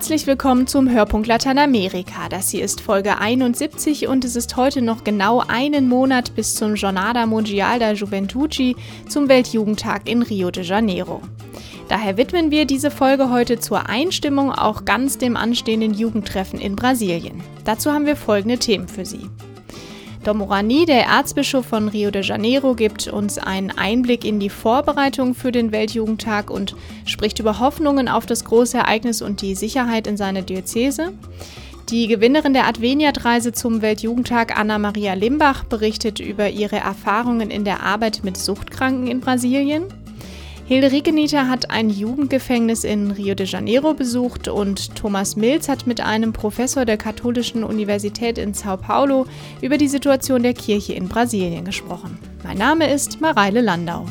Herzlich willkommen zum Hörpunkt Lateinamerika. Das hier ist Folge 71 und es ist heute noch genau einen Monat bis zum Jornada Mundial da Juventude zum Weltjugendtag in Rio de Janeiro. Daher widmen wir diese Folge heute zur Einstimmung auch ganz dem anstehenden Jugendtreffen in Brasilien. Dazu haben wir folgende Themen für Sie. Dom Orani, der Erzbischof von Rio de Janeiro, gibt uns einen Einblick in die Vorbereitung für den Weltjugendtag und spricht über Hoffnungen auf das große Ereignis und die Sicherheit in seiner Diözese. Die Gewinnerin der Adveniat-Reise zum Weltjugendtag, Anna-Maria Limbach, berichtet über ihre Erfahrungen in der Arbeit mit Suchtkranken in Brasilien. Hilde Riekenieter hat ein Jugendgefängnis in Rio de Janeiro besucht und Thomas Milz hat mit einem Professor der Katholischen Universität in Sao Paulo über die Situation der Kirche in Brasilien gesprochen. Mein Name ist Mareile Landau.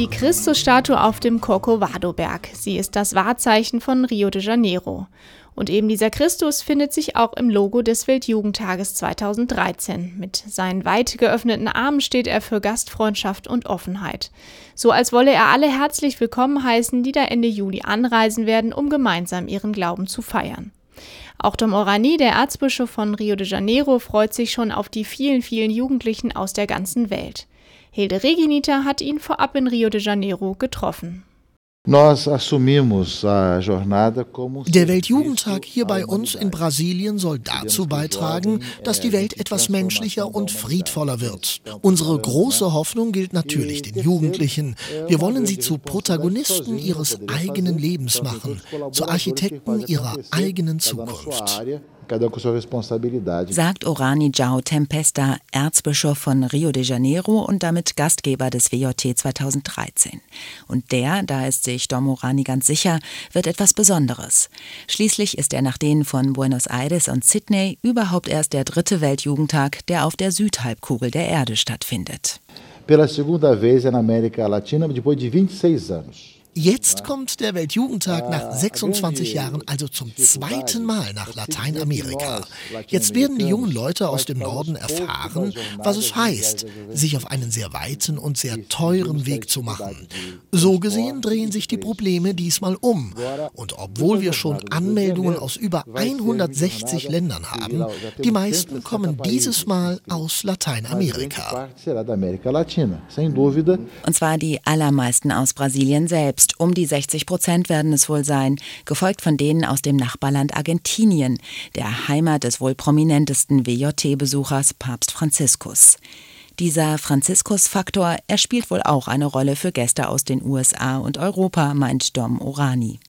Die Christusstatue auf dem Corcovado-Berg. Sie ist das Wahrzeichen von Rio de Janeiro. Und eben dieser Christus findet sich auch im Logo des Weltjugendtages 2013. Mit seinen weit geöffneten Armen steht er für Gastfreundschaft und Offenheit. So als wolle er alle herzlich willkommen heißen, die da Ende Juli anreisen werden, um gemeinsam ihren Glauben zu feiern. Auch Dom Orani, der Erzbischof von Rio de Janeiro, freut sich schon auf die vielen, vielen Jugendlichen aus der ganzen Welt. Hilde Reginita hat ihn vorab in Rio de Janeiro getroffen. Der Weltjugendtag hier bei uns in Brasilien soll dazu beitragen, dass die Welt etwas menschlicher und friedvoller wird. Unsere große Hoffnung gilt natürlich den Jugendlichen. Wir wollen sie zu Protagonisten ihres eigenen Lebens machen, zu Architekten ihrer eigenen Zukunft cada um com sua responsabilidade. Sagt Orani Jao Tempesta, Erzbischof von Rio de Janeiro und damit Gastgeber des WJT 2013. Und der, da ist sich Dom Orani ganz sicher, wird etwas Besonderes. Schließlich ist er nach denen von Buenos Aires und Sydney überhaupt erst der dritte Weltjugendtag, der auf der Südhalbkugel der Erde stattfindet. Pela segunda vez na América Latina depois de 26 anos. Jetzt kommt der Weltjugendtag nach 26 Jahren also zum zweiten Mal nach Lateinamerika. Jetzt werden die jungen Leute aus dem Norden erfahren, was es heißt, sich auf einen sehr weiten und sehr teuren Weg zu machen. So gesehen drehen sich die Probleme diesmal um. Und obwohl wir schon Anmeldungen aus über 160 Ländern haben, die meisten kommen dieses Mal aus Lateinamerika. Und zwar die allermeisten aus Brasilien selbst selbst. Um die 60 Prozent werden es wohl sein, gefolgt von denen aus dem Nachbarland Argentinien, der Heimat des wohl prominentesten WJT-Besuchers Papst Franziskus. Dieser Franziskus-Faktor, er spielt wohl auch eine Rolle für Gäste aus den USA und Europa, meint Dom Orani.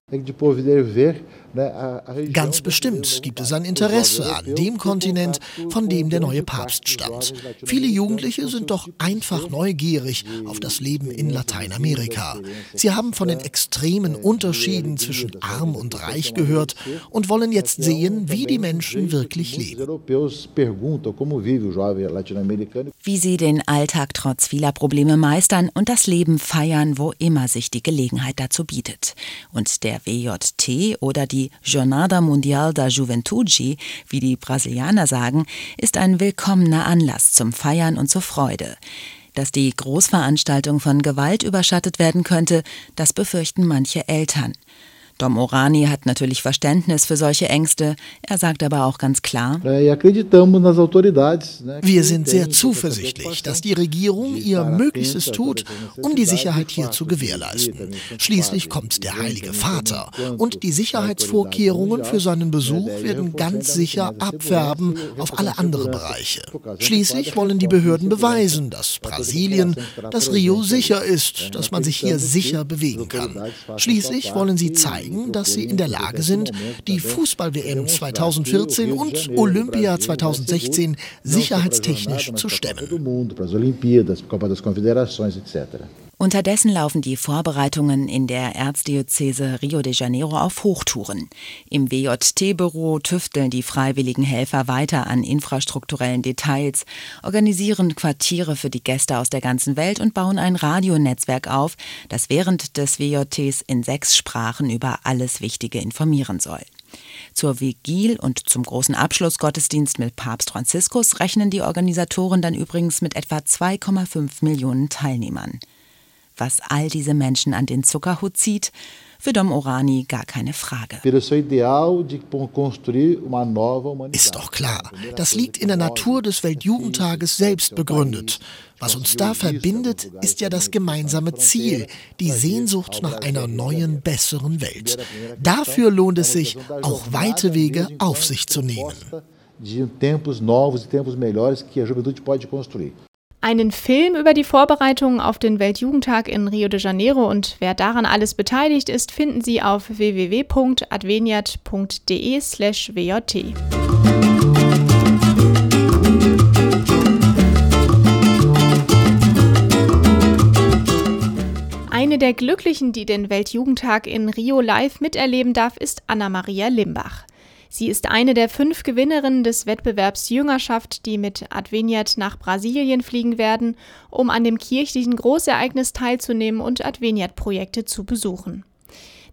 Ganz bestimmt gibt es ein Interesse an dem Kontinent, von dem der neue Papst stammt. Viele Jugendliche sind doch einfach neugierig auf das Leben in Lateinamerika. Sie haben von den extremen Unterschieden zwischen arm und reich gehört und wollen jetzt sehen, wie die Menschen wirklich leben. Wie sie den Alltag trotz vieler Probleme meistern und das Leben feiern, wo immer sich die Gelegenheit dazu bietet. Und der WJT oder die Jornada Mundial da Juventude, wie die Brasilianer sagen, ist ein willkommener Anlass zum Feiern und zur Freude. Dass die Großveranstaltung von Gewalt überschattet werden könnte, das befürchten manche Eltern. Dom Orani hat natürlich Verständnis für solche Ängste. Er sagt aber auch ganz klar, Wir sind sehr zuversichtlich, dass die Regierung ihr Möglichstes tut, um die Sicherheit hier zu gewährleisten. Schließlich kommt der Heilige Vater und die Sicherheitsvorkehrungen für seinen Besuch werden ganz sicher abfärben auf alle anderen Bereiche. Schließlich wollen die Behörden beweisen, dass Brasilien, dass Rio sicher ist, dass man sich hier sicher bewegen kann. Schließlich wollen sie zeigen, zeigen, dass sie in der Lage sind, die Fußball-WM 2014 und Olympia 2016 sicherheitstechnisch zu stemmen. Unterdessen laufen die Vorbereitungen in der Erzdiözese Rio de Janeiro auf Hochtouren. Im WJT-Büro tüfteln die freiwilligen Helfer weiter an infrastrukturellen Details, organisieren Quartiere für die Gäste aus der ganzen Welt und bauen ein Radionetzwerk auf, das während des WJTs in sechs Sprachen über alles Wichtige informieren soll. Zur Vigil und zum großen Abschlussgottesdienst mit Papst Franziskus rechnen die Organisatoren dann übrigens mit etwa 2,5 Millionen Teilnehmern. Was all diese Menschen an den Zuckerhut zieht? Für Dom Orani gar keine Frage. Ist doch klar. Das liegt in der Natur des Weltjugendtages selbst begründet. Was uns da verbindet, ist ja das gemeinsame Ziel, die Sehnsucht nach einer neuen, besseren Welt. Dafür lohnt es sich, auch weite Wege auf sich zu nehmen. De tempos novos e tempos melhores que a juventude pode construir. Einen Film über die Vorbereitungen auf den Weltjugendtag in Rio de Janeiro und wer daran alles beteiligt ist, finden Sie auf www.adveniat.de/wjt. Eine der Glücklichen, die den Weltjugendtag in Rio live miterleben darf, ist Anna-Maria Limbach. Sie ist eine der fünf Gewinnerinnen des Wettbewerbs Jüngerschaft, die mit Adveniat nach Brasilien fliegen werden, um an dem kirchlichen Großereignis teilzunehmen und Adveniat-Projekte zu besuchen.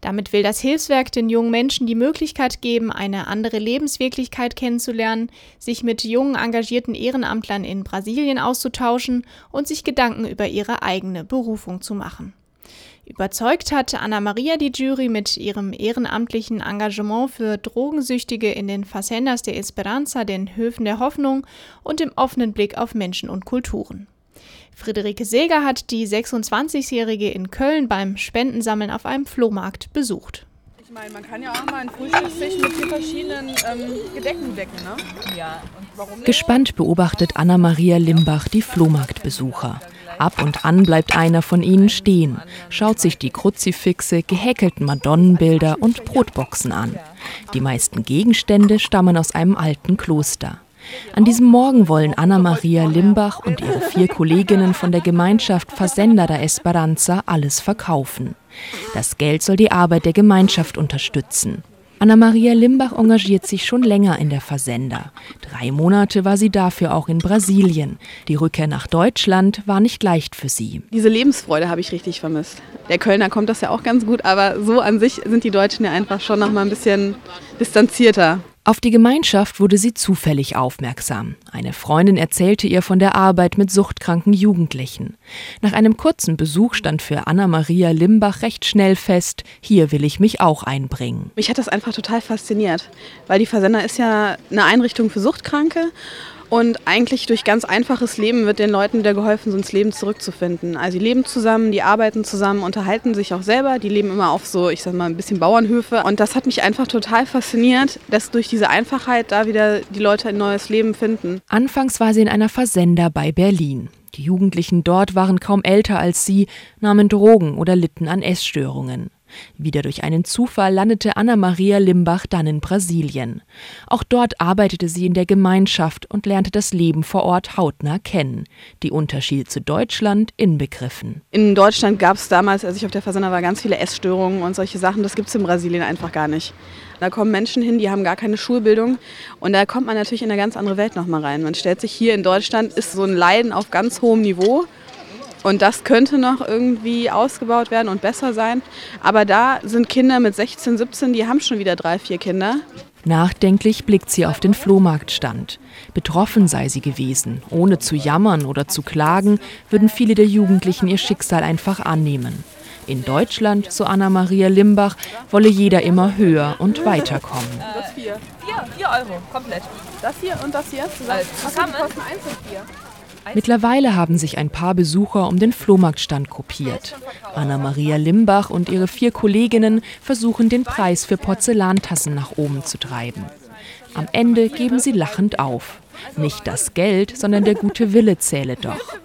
Damit will das Hilfswerk den jungen Menschen die Möglichkeit geben, eine andere Lebenswirklichkeit kennenzulernen, sich mit jungen engagierten Ehrenamtlern in Brasilien auszutauschen und sich Gedanken über ihre eigene Berufung zu machen. Überzeugt hat Anna-Maria die Jury mit ihrem ehrenamtlichen Engagement für Drogensüchtige in den Facendas de Esperanza, den Höfen der Hoffnung und dem offenen Blick auf Menschen und Kulturen. Friederike Seger hat die 26-Jährige in Köln beim Spendensammeln auf einem Flohmarkt besucht. Ich meine, man kann ja auch mal einen Frühstückstisch mit vier verschiedenen ähm, Gedecken decken, ne? Ja. Und warum Gespannt beobachtet Anna-Maria Limbach die Flohmarktbesucher. Ab und an bleibt einer von ihnen stehen, schaut sich die Kruzifixe, gehäkelten Madonnenbilder und Brotboxen an. Die meisten Gegenstände stammen aus einem alten Kloster. An diesem Morgen wollen Anna-Maria Limbach und ihre vier Kolleginnen von der Gemeinschaft Fazenda da Esperanza alles verkaufen. Das Geld soll die Arbeit der Gemeinschaft unterstützen. Anna-Maria Limbach engagiert sich schon länger in der Versender. Drei Monate war sie dafür auch in Brasilien. Die Rückkehr nach Deutschland war nicht leicht für sie. Diese Lebensfreude habe ich richtig vermisst. Der Kölner kommt das ja auch ganz gut, aber so an sich sind die Deutschen ja einfach schon noch mal ein bisschen distanzierter. Auf die Gemeinschaft wurde sie zufällig aufmerksam. Eine Freundin erzählte ihr von der Arbeit mit suchtkranken Jugendlichen. Nach einem kurzen Besuch stand für Anna-Maria Limbach recht schnell fest, hier will ich mich auch einbringen. Mich hat das einfach total fasziniert, weil die Versender ist ja eine Einrichtung für Suchtkranke und eigentlich durch ganz einfaches Leben wird den Leuten wieder geholfen, so ins Leben zurückzufinden. Also die leben zusammen, die arbeiten zusammen, unterhalten sich auch selber. Die leben immer auf so, ich sag mal, ein bisschen Bauernhöfe. Und das hat mich einfach total fasziniert, dass durch diese Einfachheit da wieder die Leute ein neues Leben finden. Anfangs war sie in einer Versender bei Berlin. Die Jugendlichen dort waren kaum älter als sie, nahmen Drogen oder litten an Essstörungen. Wieder durch einen Zufall landete Anna-Maria Limbach dann in Brasilien. Auch dort arbeitete sie in der Gemeinschaft und lernte das Leben vor Ort hautnah kennen, die Unterschiede zu Deutschland inbegriffen. In Deutschland gab es damals, als ich auf der Versender war, ganz viele Essstörungen und solche Sachen. Das gibt es in Brasilien einfach gar nicht. Da kommen Menschen hin, die haben gar keine Schulbildung und da kommt man natürlich in eine ganz andere Welt nochmal rein. Man stellt sich hier in Deutschland, ist so ein Leiden auf ganz hohem Niveau und das könnte noch irgendwie ausgebaut werden und besser sein. Aber da sind Kinder mit 16, 17, die haben schon wieder drei, vier Kinder. Nachdenklich blickt sie auf den Flohmarktstand. Betroffen sei sie gewesen. Ohne zu jammern oder zu klagen, würden viele der Jugendlichen ihr Schicksal einfach annehmen. In Deutschland, so Anna-Maria Limbach, wolle jeder immer höher und weiterkommen. Das vier. Vier, vier Euro, komplett. Das hier und das hier zusammen? Also zusammen? kosten eins und vier. Mittlerweile haben sich ein paar Besucher um den Flohmarktstand kopiert. Anna-Maria Limbach und ihre vier Kolleginnen versuchen den Preis für Porzellantassen nach oben zu treiben. Am Ende geben sie lachend auf. Nicht das Geld, sondern der gute Wille zähle doch.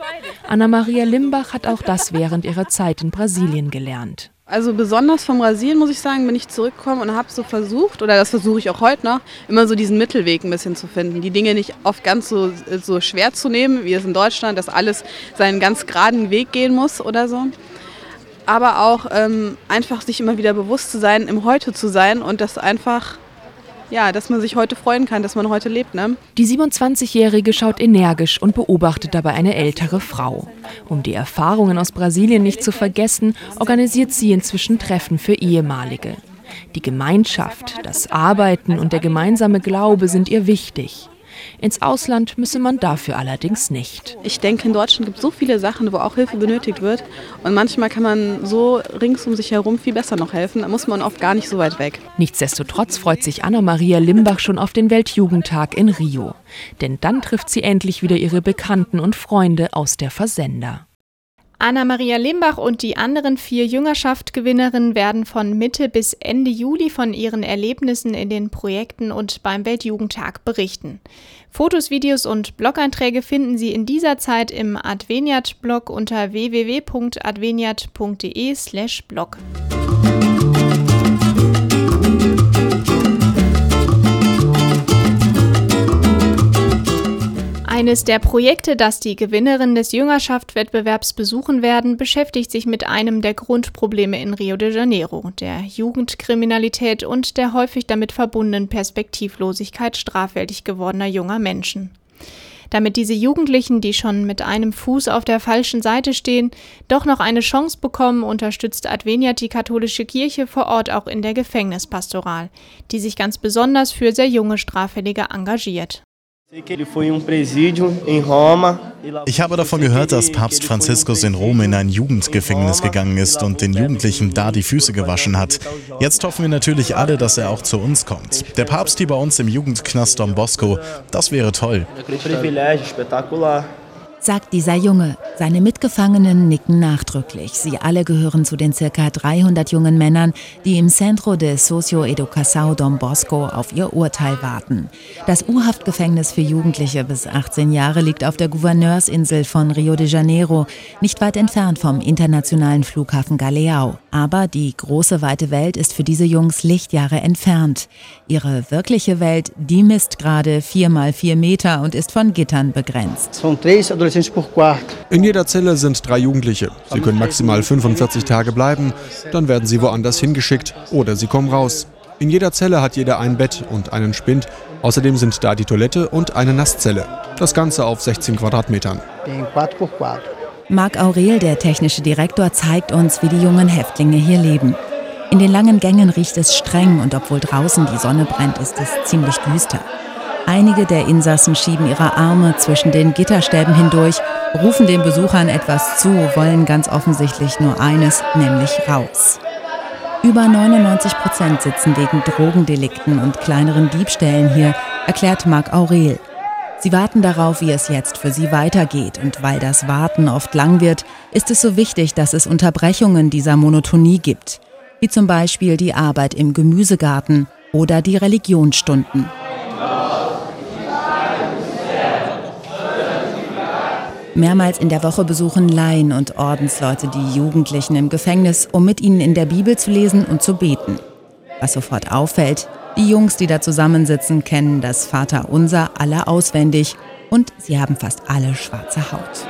Anna-Maria Limbach hat auch das während ihrer Zeit in Brasilien gelernt. Also besonders vom Rasieren muss ich sagen, bin ich zurückgekommen und habe so versucht, oder das versuche ich auch heute noch, immer so diesen Mittelweg ein bisschen zu finden. Die Dinge nicht oft ganz so, so schwer zu nehmen, wie es in Deutschland, dass alles seinen ganz geraden Weg gehen muss oder so. Aber auch ähm, einfach sich immer wieder bewusst zu sein, im Heute zu sein und das einfach ja, dass man sich heute freuen kann, dass man heute lebt. Ne? Die 27-Jährige schaut energisch und beobachtet dabei eine ältere Frau. Um die Erfahrungen aus Brasilien nicht zu vergessen, organisiert sie inzwischen Treffen für Ehemalige. Die Gemeinschaft, das Arbeiten und der gemeinsame Glaube sind ihr wichtig. Ins Ausland müsse man dafür allerdings nicht. Ich denke, in Deutschland gibt es so viele Sachen, wo auch Hilfe benötigt wird. Und manchmal kann man so rings um sich herum viel besser noch helfen. Da muss man oft gar nicht so weit weg. Nichtsdestotrotz freut sich Anna-Maria Limbach schon auf den Weltjugendtag in Rio. Denn dann trifft sie endlich wieder ihre Bekannten und Freunde aus der Versender. Anna-Maria Limbach und die anderen vier Jüngerschaft-Gewinnerinnen werden von Mitte bis Ende Juli von ihren Erlebnissen in den Projekten und beim Weltjugendtag berichten. Fotos, Videos und Blog-Einträge finden Sie in dieser Zeit im Adveniat-Blog unter www.adveniat.de/blog. Eines der Projekte, das die Gewinnerinnen des Jüngerschaft-Wettbewerbs besuchen werden, beschäftigt sich mit einem der Grundprobleme in Rio de Janeiro, der Jugendkriminalität und der häufig damit verbundenen Perspektivlosigkeit straffällig gewordener junger Menschen. Damit diese Jugendlichen, die schon mit einem Fuß auf der falschen Seite stehen, doch noch eine Chance bekommen, unterstützt Adveniat die katholische Kirche vor Ort auch in der Gefängnispastoral, die sich ganz besonders für sehr junge Straffällige engagiert. Ich habe davon gehört, dass Papst Franziskus in Rom in ein Jugendgefängnis gegangen ist und den Jugendlichen da die Füße gewaschen hat. Jetzt hoffen wir natürlich alle, dass er auch zu uns kommt. Der Papst hier bei uns im Jugendknast Don Bosco, das wäre toll sagt dieser Junge. Seine Mitgefangenen nicken nachdrücklich. Sie alle gehören zu den circa 300 jungen Männern, die im Centro de Socioeducação Dom Bosco auf ihr Urteil warten. Das U-Haftgefängnis für Jugendliche bis 18 Jahre liegt auf der Gouverneursinsel von Rio de Janeiro, nicht weit entfernt vom internationalen Flughafen Galeão. Aber die große weite Welt ist für diese Jungs Lichtjahre entfernt. Ihre wirkliche Welt, die misst gerade vier mal vier Meter und ist von Gittern begrenzt. In jeder Zelle sind drei Jugendliche. Sie können maximal 45 Tage bleiben, dann werden sie woanders hingeschickt oder sie kommen raus. In jeder Zelle hat jeder ein Bett und einen Spind. Außerdem sind da die Toilette und eine Nasszelle. Das Ganze auf 16 Quadratmetern. Marc Aurel, der technische Direktor, zeigt uns, wie die jungen Häftlinge hier leben. In den langen Gängen riecht es streng und obwohl draußen die Sonne brennt, ist es ziemlich düster. Einige der Insassen schieben ihre Arme zwischen den Gitterstäben hindurch, rufen den Besuchern etwas zu, wollen ganz offensichtlich nur eines, nämlich raus. Über 99 Prozent sitzen wegen Drogendelikten und kleineren Diebstählen hier, erklärt Marc Aurel. Sie warten darauf, wie es jetzt für sie weitergeht. Und weil das Warten oft lang wird, ist es so wichtig, dass es Unterbrechungen dieser Monotonie gibt. Wie zum Beispiel die Arbeit im Gemüsegarten oder die Religionsstunden. Mehrmals in der Woche besuchen Laien und Ordensleute die Jugendlichen im Gefängnis, um mit ihnen in der Bibel zu lesen und zu beten. Was sofort auffällt, die Jungs, die da zusammensitzen, kennen das Vaterunser alle auswendig und sie haben fast alle schwarze Haut.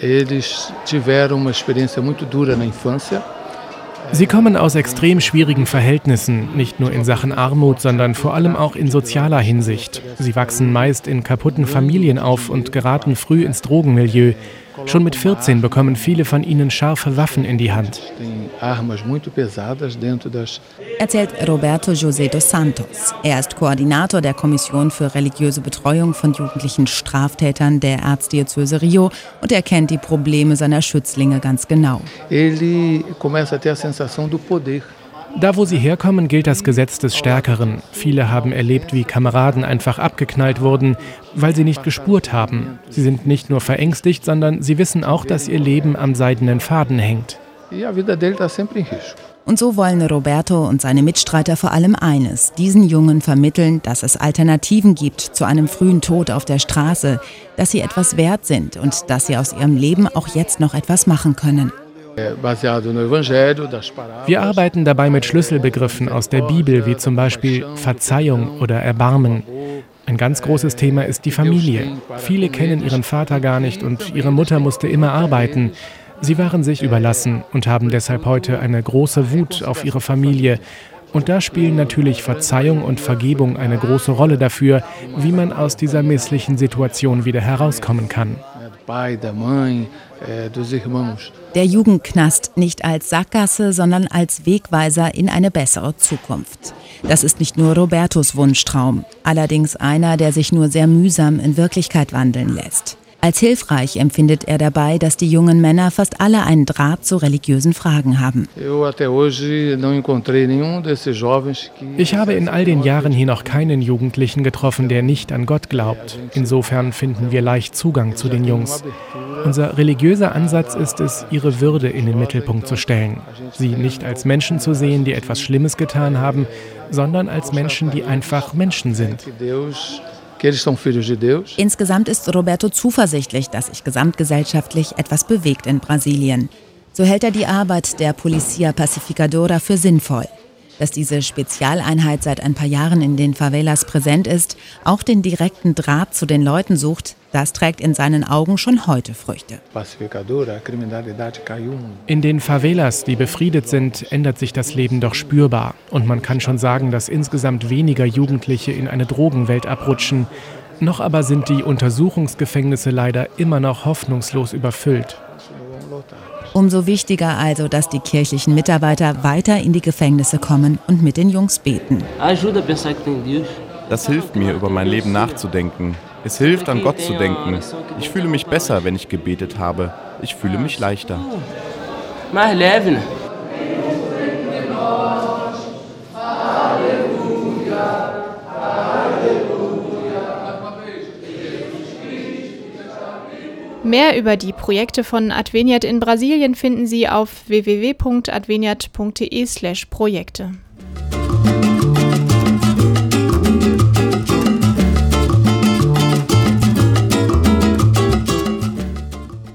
Eles tiveram uma experiência muito dura na infância. Sie kommen aus extrem schwierigen Verhältnissen, nicht nur in Sachen Armut, sondern vor allem auch in sozialer Hinsicht. Sie wachsen meist in kaputten Familien auf und geraten früh ins Drogenmilieu. Schon mit 14 bekommen viele von ihnen scharfe Waffen in die Hand. Erzählt Roberto José dos Santos. Er ist Koordinator der Kommission für religiöse Betreuung von jugendlichen Straftätern der Erzdiözese Rio und er kennt die Probleme seiner Schützlinge ganz genau. Ele começa a ter a sensação do poder. Da, wo sie herkommen, gilt das Gesetz des Stärkeren. Viele haben erlebt, wie Kameraden einfach abgeknallt wurden, weil sie nicht gespurt haben. Sie sind nicht nur verängstigt, sondern sie wissen auch, dass ihr Leben am seidenen Faden hängt. Und so wollen Roberto und seine Mitstreiter vor allem eines, diesen Jungen vermitteln, dass es Alternativen gibt zu einem frühen Tod auf der Straße, dass sie etwas wert sind und dass sie aus ihrem Leben auch jetzt noch etwas machen können. Wir arbeiten dabei mit Schlüsselbegriffen aus der Bibel, wie zum Beispiel Verzeihung oder Erbarmen. Ein ganz großes Thema ist die Familie. Viele kennen ihren Vater gar nicht und ihre Mutter musste immer arbeiten. Sie waren sich überlassen und haben deshalb heute eine große Wut auf ihre Familie. Und da spielen natürlich Verzeihung und Vergebung eine große Rolle dafür, wie man aus dieser misslichen Situation wieder herauskommen kann. Der Jugendknast nicht als Sackgasse, sondern als Wegweiser in eine bessere Zukunft. Das ist nicht nur Robertos Wunschtraum, allerdings einer, der sich nur sehr mühsam in Wirklichkeit wandeln lässt. Als hilfreich empfindet er dabei, dass die jungen Männer fast alle einen Draht zu religiösen Fragen haben. Ich habe in all den Jahren hier noch keinen Jugendlichen getroffen, der nicht an Gott glaubt. Insofern finden wir leicht Zugang zu den Jungs. Unser religiöser Ansatz ist es, ihre Würde in den Mittelpunkt zu stellen. Sie nicht als Menschen zu sehen, die etwas Schlimmes getan haben, sondern als Menschen, die einfach Menschen sind. Insgesamt ist Roberto zuversichtlich, dass sich gesamtgesellschaftlich etwas bewegt in Brasilien. So hält er die Arbeit der Policia Pacificadora für sinnvoll. Dass diese Spezialeinheit seit ein paar Jahren in den Favelas präsent ist, auch den direkten Draht zu den Leuten sucht, das trägt in seinen Augen schon heute Früchte. In den Favelas, die befriedet sind, ändert sich das Leben doch spürbar. Und man kann schon sagen, dass insgesamt weniger Jugendliche in eine Drogenwelt abrutschen. Noch aber sind die Untersuchungsgefängnisse leider immer noch hoffnungslos überfüllt. Umso wichtiger also, dass die kirchlichen Mitarbeiter weiter in die Gefängnisse kommen und mit den Jungs beten. Das hilft mir, über mein Leben nachzudenken. Es hilft, an Gott zu denken. Ich fühle mich besser, wenn ich gebetet habe. Ich fühle mich leichter. Mais leve, Mehr über die Projekte von Adveniat in Brasilien finden Sie auf www.adveniat.de/projekte.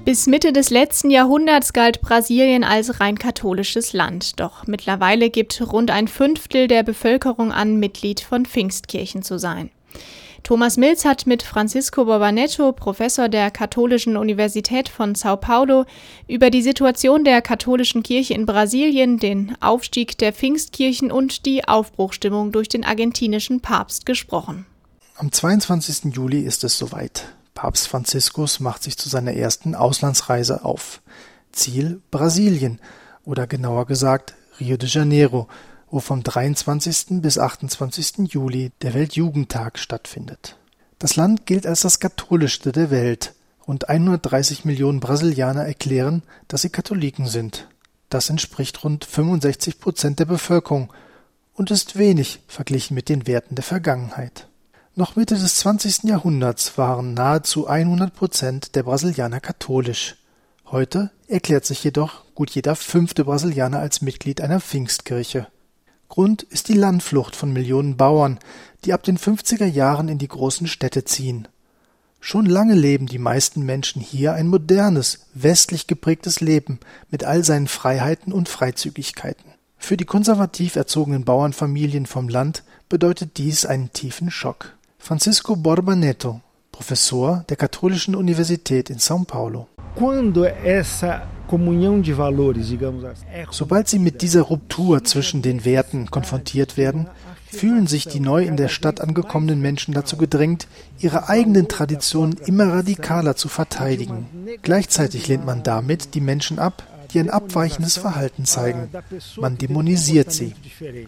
Bis Mitte des letzten Jahrhunderts galt Brasilien als rein katholisches Land. Doch mittlerweile gibt rund ein Fünftel der Bevölkerung an, Mitglied von Pfingstkirchen zu sein. Thomas Mills hat mit Francisco Borbanetto, Professor der Katholischen Universität von Sao Paulo, über die Situation der katholischen Kirche in Brasilien, den Aufstieg der Pfingstkirchen und die Aufbruchstimmung durch den argentinischen Papst gesprochen. Am 22. Juli ist es soweit. Papst Franziskus macht sich zu seiner ersten Auslandsreise auf. Ziel Brasilien oder genauer gesagt Rio de Janeiro, wo vom 23. bis 28. Juli der Weltjugendtag stattfindet. Das Land gilt als das katholischste der Welt. Rund 130 Millionen Brasilianer erklären, dass sie Katholiken sind. Das entspricht rund 65 Prozent der Bevölkerung und ist wenig verglichen mit den Werten der Vergangenheit. Noch Mitte des 20. Jahrhunderts waren nahezu 100 Prozent der Brasilianer katholisch. Heute erklärt sich jedoch gut jeder fünfte Brasilianer als Mitglied einer Pfingstkirche. Grund ist die Landflucht von Millionen Bauern, die ab den 50er Jahren in die großen Städte ziehen. Schon lange leben die meisten Menschen hier ein modernes, westlich geprägtes Leben mit all seinen Freiheiten und Freizügigkeiten. Für die konservativ erzogenen Bauernfamilien vom Land bedeutet dies einen tiefen Schock. Francisco Borbaneto, Professor der Katholischen Universität in São Paulo. Quando essa Sobald sie mit dieser Ruptur zwischen den Werten konfrontiert werden, fühlen sich die neu in der Stadt angekommenen Menschen dazu gedrängt, ihre eigenen Traditionen immer radikaler zu verteidigen. Gleichzeitig lehnt man damit die Menschen ab, die ein abweichendes Verhalten zeigen. Man dämonisiert sie.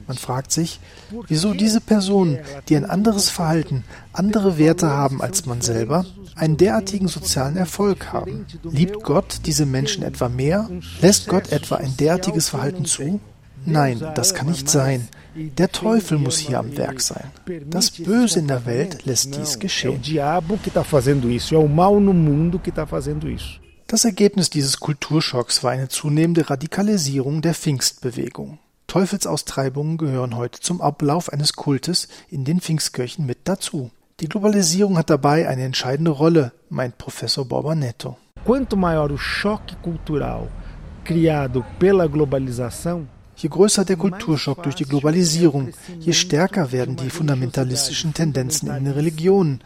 Man fragt sich, wieso diese Personen, die ein anderes Verhalten, andere Werte haben als man selber, einen derartigen sozialen Erfolg haben. Liebt Gott diese Menschen etwa mehr? Lässt Gott etwa ein derartiges Verhalten zu? Nein, das kann nicht sein. Der Teufel muss hier am Werk sein. Das Böse in der Welt lässt dies geschehen. Das Ergebnis dieses Kulturschocks war eine zunehmende Radikalisierung der Pfingstbewegung. Teufelsaustreibungen gehören heute zum Ablauf eines Kultes in den Pfingstkirchen mit dazu. Die Globalisierung hat dabei eine entscheidende Rolle, meint Professor Borbanetto. Quanto maior o choque cultural criado pela globalização, Je größer der Kulturschock durch die Globalisierung, je stärker werden die fundamentalistischen Tendenzen in den Religionen,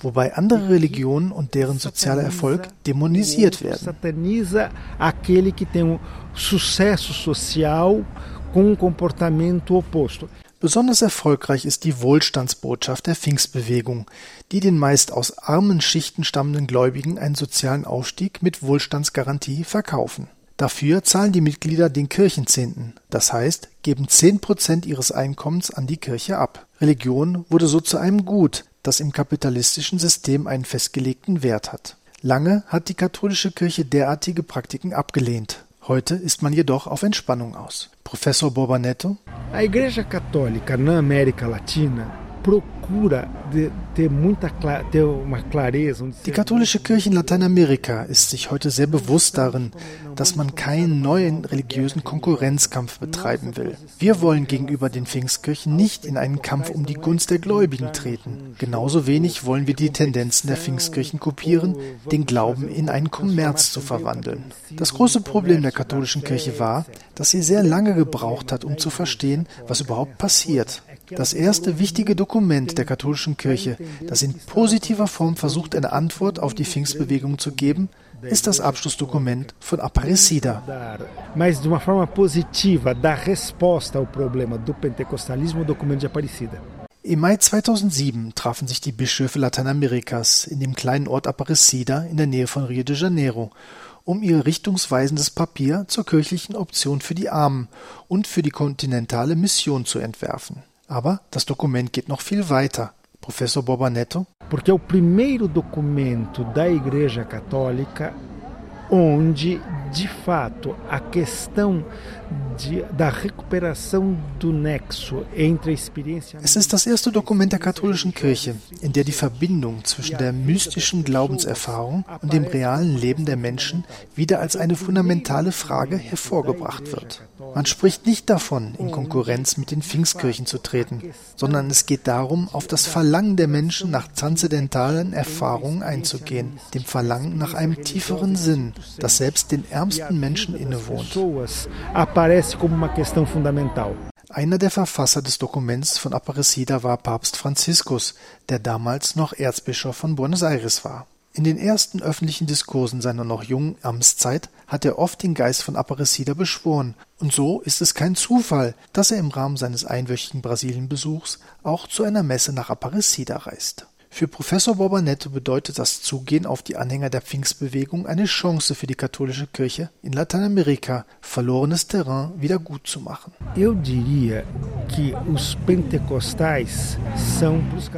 wobei andere Religionen und deren sozialer Erfolg dämonisiert werden. Sataniza aquele que tem um sucesso social com um comportamento oposto. Besonders erfolgreich ist die Wohlstandsbotschaft der Pfingstbewegung, die den meist aus armen Schichten stammenden Gläubigen einen sozialen Aufstieg mit Wohlstandsgarantie verkaufen. Dafür zahlen die Mitglieder den Kirchenzehnten, das heißt, geben zehn Prozent ihres Einkommens an die Kirche ab. Religion wurde so zu einem Gut, das im kapitalistischen System einen festgelegten Wert hat. Lange hat die katholische Kirche derartige Praktiken abgelehnt. Heute ist man jedoch auf Entspannung aus. Professor Borbanetto. A Igreja Católica na América Latina Die katholische Kirche in Lateinamerika ist sich heute sehr bewusst darin, dass man keinen neuen religiösen Konkurrenzkampf betreiben will. Wir wollen gegenüber den Pfingstkirchen nicht in einen Kampf um die Gunst der Gläubigen treten. Genauso wenig wollen wir die Tendenzen der Pfingstkirchen kopieren, den Glauben in einen Kommerz zu verwandeln. Das große Problem der katholischen Kirche war, dass sie sehr lange gebraucht hat, um zu verstehen, was überhaupt passiert. Das erste wichtige Dokument der katholischen Kirche, das in positiver Form versucht, eine Antwort auf die Pfingstbewegung zu geben, ist das Abschlussdokument von Aparecida. Mas de uma forma positiva, dar resposta ao problema do pentecostalismo, o documento de Aparecida. Im Mai 2007 trafen sich die Bischöfe Lateinamerikas in dem kleinen Ort Aparecida in der Nähe von Rio de Janeiro, um ihr richtungsweisendes Papier zur kirchlichen Option für die Armen und für die kontinentale Mission zu entwerfen. Aber das Dokument geht noch viel weiter. Professor Bobanetto. Porque é o primeiro documento da Igreja Católica onde, de fato, a questão de, da recuperação do nexo entre a experiência. Es ist das erste Dokument der katholischen Kirche, in der die Verbindung zwischen der mystischen Glaubenserfahrung und dem realen Leben der Menschen wieder als eine fundamentale Frage hervorgebracht wird. Man spricht nicht davon, in Konkurrenz mit den Pfingstkirchen zu treten, sondern es geht darum, auf das Verlangen der Menschen nach transzendentalen Erfahrungen einzugehen, dem Verlangen nach einem tieferen Sinn, das selbst den ärmsten Menschen innewohnt. Einer der Verfasser des Dokuments von Aparecida war Papst Franziskus, der damals noch Erzbischof von Buenos Aires war. In den ersten öffentlichen Diskursen seiner noch jungen Amtszeit hat er oft den Geist von Aparecida beschworen, und so ist es kein Zufall, dass er im Rahmen seines einwöchigen Brasilienbesuchs auch zu einer Messe nach Aparecida reist. Für Professor Borbanetto bedeutet das Zugehen auf die Anhänger der Pfingstbewegung eine Chance für die katholische Kirche in Lateinamerika, verlorenes Terrain wieder gut zu machen.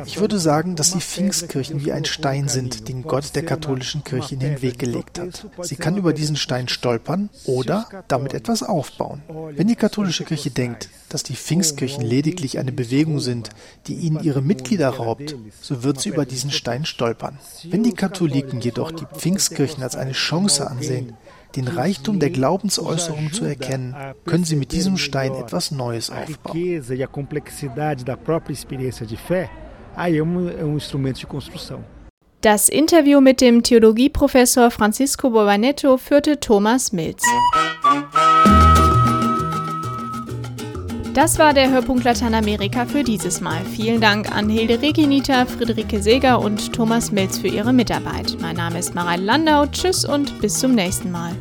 Ich würde sagen, dass die Pfingstkirchen wie ein Stein sind, den Gott der katholischen Kirche in den Weg gelegt hat. Sie kann über diesen Stein stolpern oder damit etwas aufbauen. Wenn die katholische Kirche denkt, dass die Pfingstkirchen lediglich eine Bewegung sind, die ihnen ihre Mitglieder raubt, so wird sie über diesen Stein stolpern. Wenn die Katholiken jedoch die Pfingstkirchen als eine Chance ansehen, den Reichtum der Glaubensäußerung zu erkennen, können sie mit diesem Stein etwas Neues aufbauen. Das Interview mit dem Theologieprofessor Francisco Borbanetto führte Thomas Milz. Das war der Hörpunkt Lateinamerika für dieses Mal. Vielen Dank an Hilde Reginita, Friederike Seger und Thomas Milz für ihre Mitarbeit. Mein Name ist Mareile Landau. Tschüss und bis zum nächsten Mal.